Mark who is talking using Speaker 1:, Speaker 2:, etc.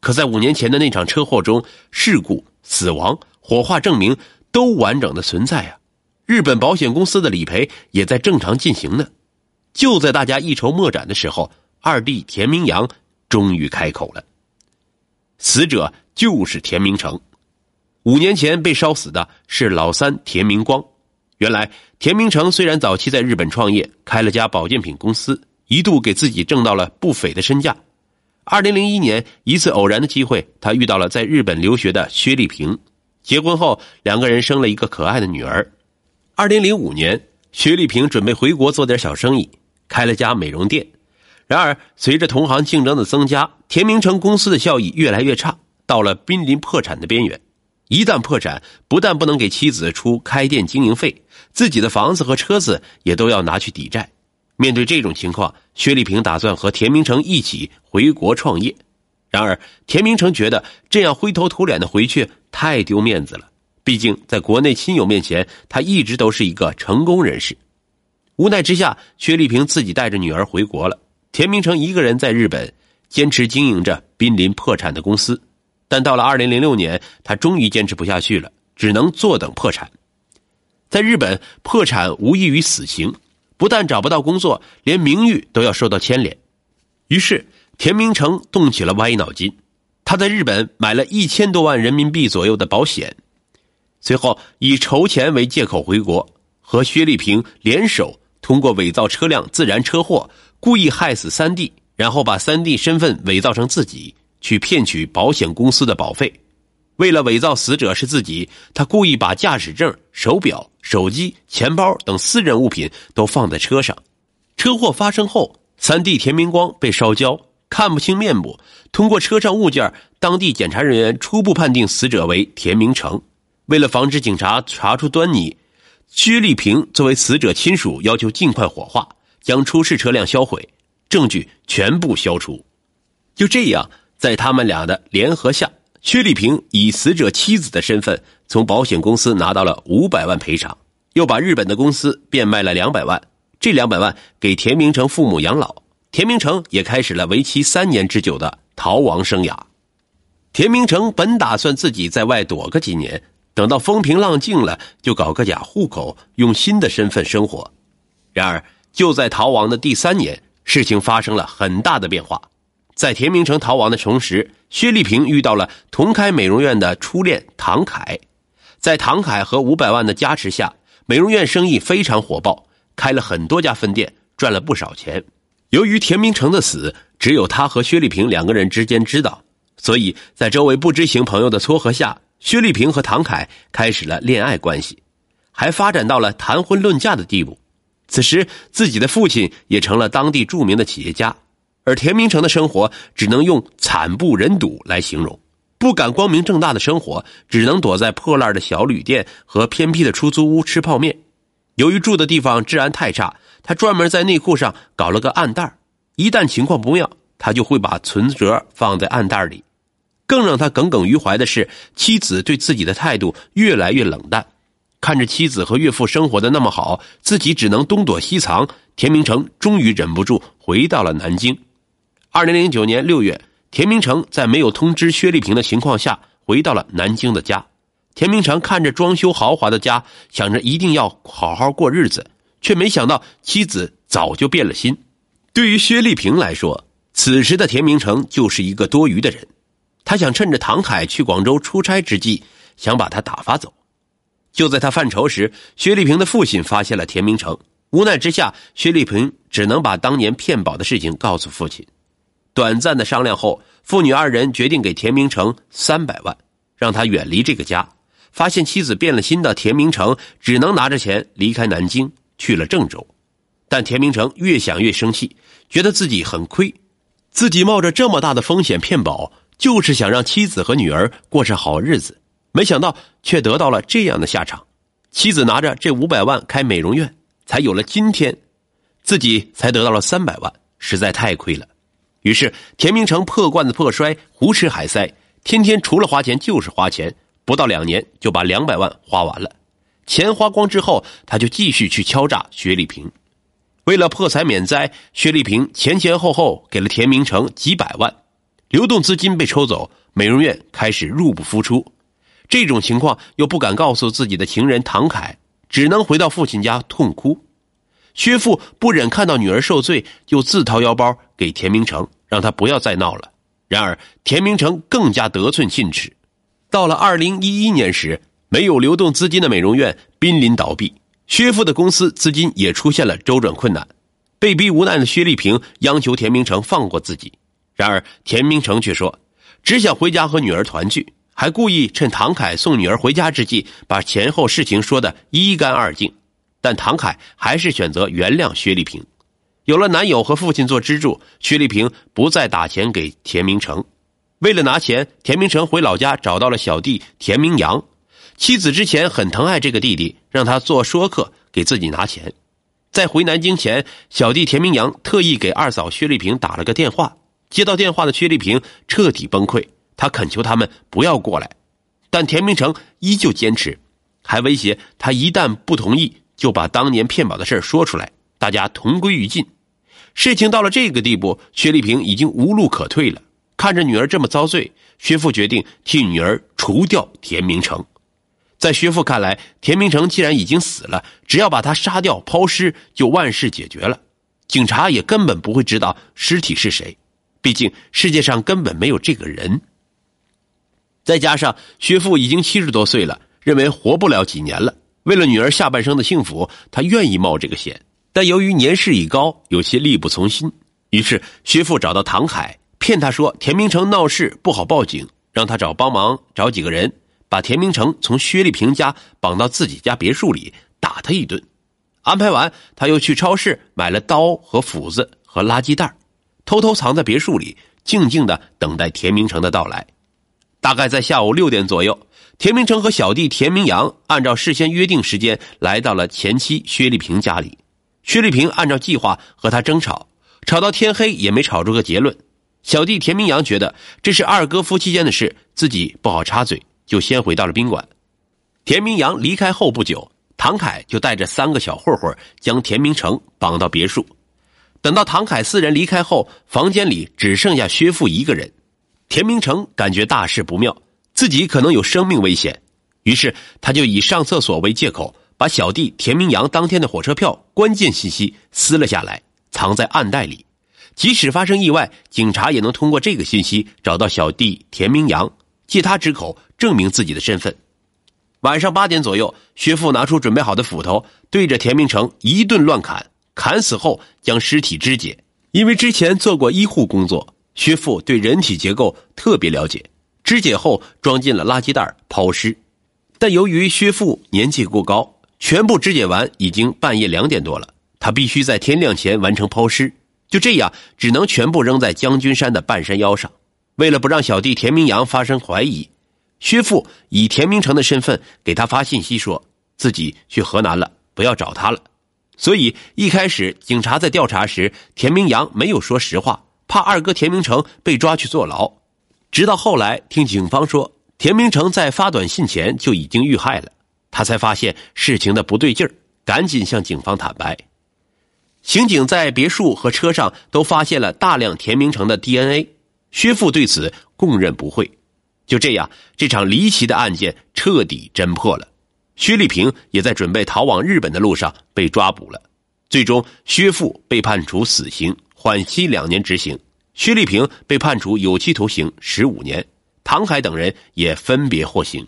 Speaker 1: 可在五年前的那场车祸中，事故、死亡、火化证明都完整的存在啊！日本保险公司的理赔也在正常进行呢。就在大家一筹莫展的时候，二弟田明阳终于开口了：死者就是田明成。五年前被烧死的是老三田明光。原来，田明成虽然早期在日本创业，开了家保健品公司，一度给自己挣到了不菲的身价。二零零一年，一次偶然的机会，他遇到了在日本留学的薛丽萍。结婚后，两个人生了一个可爱的女儿。二零零五年，薛丽萍准备回国做点小生意，开了家美容店。然而，随着同行竞争的增加，田明成公司的效益越来越差，到了濒临破产的边缘。一旦破产，不但不能给妻子出开店经营费，自己的房子和车子也都要拿去抵债。面对这种情况，薛丽萍打算和田明成一起回国创业。然而，田明成觉得这样灰头土脸的回去太丢面子了。毕竟，在国内亲友面前，他一直都是一个成功人士。无奈之下，薛丽萍自己带着女儿回国了。田明成一个人在日本坚持经营着濒临破产的公司。但到了二零零六年，他终于坚持不下去了，只能坐等破产。在日本，破产无异于死刑，不但找不到工作，连名誉都要受到牵连。于是，田明成动起了歪脑筋。他在日本买了一千多万人民币左右的保险，随后以筹钱为借口回国，和薛丽萍联手，通过伪造车辆自燃车祸，故意害死三弟，然后把三弟身份伪造成自己。去骗取保险公司的保费，为了伪造死者是自己，他故意把驾驶证、手表、手机、钱包等私人物品都放在车上。车祸发生后，三弟田明光被烧焦，看不清面目。通过车上物件，当地检查人员初步判定死者为田明成。为了防止警察查出端倪，薛丽萍作为死者亲属要求尽快火化，将出事车辆销毁，证据全部消除。就这样。在他们俩的联合下，薛丽萍以死者妻子的身份从保险公司拿到了五百万赔偿，又把日本的公司变卖了两百万，这两百万给田明成父母养老。田明成也开始了为期三年之久的逃亡生涯。田明成本打算自己在外躲个几年，等到风平浪静了，就搞个假户口，用新的身份生活。然而，就在逃亡的第三年，事情发生了很大的变化。在田明成逃亡的同时，薛丽萍遇到了同开美容院的初恋唐凯。在唐凯和五百万的加持下，美容院生意非常火爆，开了很多家分店，赚了不少钱。由于田明成的死只有他和薛丽萍两个人之间知道，所以在周围不知情朋友的撮合下，薛丽萍和唐凯开始了恋爱关系，还发展到了谈婚论嫁的地步。此时，自己的父亲也成了当地著名的企业家。而田明成的生活只能用惨不忍睹来形容，不敢光明正大的生活，只能躲在破烂的小旅店和偏僻的出租屋吃泡面。由于住的地方治安太差，他专门在内裤上搞了个暗袋一旦情况不妙，他就会把存折放在暗袋里。更让他耿耿于怀的是，妻子对自己的态度越来越冷淡。看着妻子和岳父生活的那么好，自己只能东躲西藏。田明成终于忍不住回到了南京。二零零九年六月，田明成在没有通知薛丽萍的情况下回到了南京的家。田明成看着装修豪华的家，想着一定要好好过日子，却没想到妻子早就变了心。对于薛丽萍来说，此时的田明成就是一个多余的人。他想趁着唐凯去广州出差之际，想把他打发走。就在他犯愁时，薛丽萍的父亲发现了田明成。无奈之下，薛丽萍只能把当年骗保的事情告诉父亲。短暂的商量后，父女二人决定给田明成三百万，让他远离这个家。发现妻子变了心的田明成只能拿着钱离开南京，去了郑州。但田明成越想越生气，觉得自己很亏，自己冒着这么大的风险骗保，就是想让妻子和女儿过上好日子，没想到却得到了这样的下场。妻子拿着这五百万开美容院，才有了今天，自己才得到了三百万，实在太亏了。于是，田明成破罐子破摔，胡吃海塞，天天除了花钱就是花钱，不到两年就把两百万花完了。钱花光之后，他就继续去敲诈薛丽萍。为了破财免灾，薛丽萍前前后后给了田明成几百万。流动资金被抽走，美容院开始入不敷出。这种情况又不敢告诉自己的情人唐凯，只能回到父亲家痛哭。薛父不忍看到女儿受罪，就自掏腰包给田明成，让他不要再闹了。然而田明成更加得寸进尺。到了二零一一年时，没有流动资金的美容院濒临倒闭，薛父的公司资金也出现了周转困难。被逼无奈的薛丽萍央求田明成放过自己，然而田明成却说只想回家和女儿团聚。还故意趁唐凯送女儿回家之际，把前后事情说得一干二净，但唐凯还是选择原谅薛丽萍。有了男友和父亲做支柱，薛丽萍不再打钱给田明成。为了拿钱，田明成回老家找到了小弟田明阳。妻子之前很疼爱这个弟弟，让他做说客给自己拿钱。在回南京前，小弟田明阳特意给二嫂薛丽萍打了个电话。接到电话的薛丽萍彻底崩溃。他恳求他们不要过来，但田明成依旧坚持，还威胁他一旦不同意，就把当年骗保的事说出来，大家同归于尽。事情到了这个地步，薛丽萍已经无路可退了。看着女儿这么遭罪，薛父决定替女儿除掉田明成。在薛父看来，田明成既然已经死了，只要把他杀掉抛尸，就万事解决了。警察也根本不会知道尸体是谁，毕竟世界上根本没有这个人。再加上薛父已经七十多岁了，认为活不了几年了。为了女儿下半生的幸福，他愿意冒这个险。但由于年事已高，有些力不从心。于是薛父找到唐海，骗他说田明成闹事不好报警，让他找帮忙找几个人，把田明成从薛丽萍家绑到自己家别墅里打他一顿。安排完，他又去超市买了刀和斧子和垃圾袋，偷偷藏在别墅里，静静的等待田明成的到来。大概在下午六点左右，田明成和小弟田明阳按照事先约定时间来到了前妻薛丽萍家里。薛丽萍按照计划和他争吵，吵到天黑也没吵出个结论。小弟田明阳觉得这是二哥夫妻间的事，自己不好插嘴，就先回到了宾馆。田明阳离开后不久，唐凯就带着三个小混混将田明成绑到别墅。等到唐凯四人离开后，房间里只剩下薛父一个人。田明成感觉大事不妙，自己可能有生命危险，于是他就以上厕所为借口，把小弟田明阳当天的火车票关键信息撕了下来，藏在暗袋里。即使发生意外，警察也能通过这个信息找到小弟田明阳，借他之口证明自己的身份。晚上八点左右，薛父拿出准备好的斧头，对着田明成一顿乱砍，砍死后将尸体肢解。因为之前做过医护工作。薛父对人体结构特别了解，肢解后装进了垃圾袋抛尸，但由于薛父年纪过高，全部肢解完已经半夜两点多了，他必须在天亮前完成抛尸，就这样只能全部扔在将军山的半山腰上。为了不让小弟田明阳发生怀疑，薛父以田明成的身份给他发信息，说自己去河南了，不要找他了。所以一开始警察在调查时，田明阳没有说实话。怕二哥田明成被抓去坐牢，直到后来听警方说田明成在发短信前就已经遇害了，他才发现事情的不对劲儿，赶紧向警方坦白。刑警在别墅和车上都发现了大量田明成的 DNA，薛父对此供认不讳。就这样，这场离奇的案件彻底侦破了。薛丽萍也在准备逃往日本的路上被抓捕了，最终薛父被判处死刑。缓期两年执行，薛丽萍被判处有期徒刑十五年，唐海等人也分别获刑。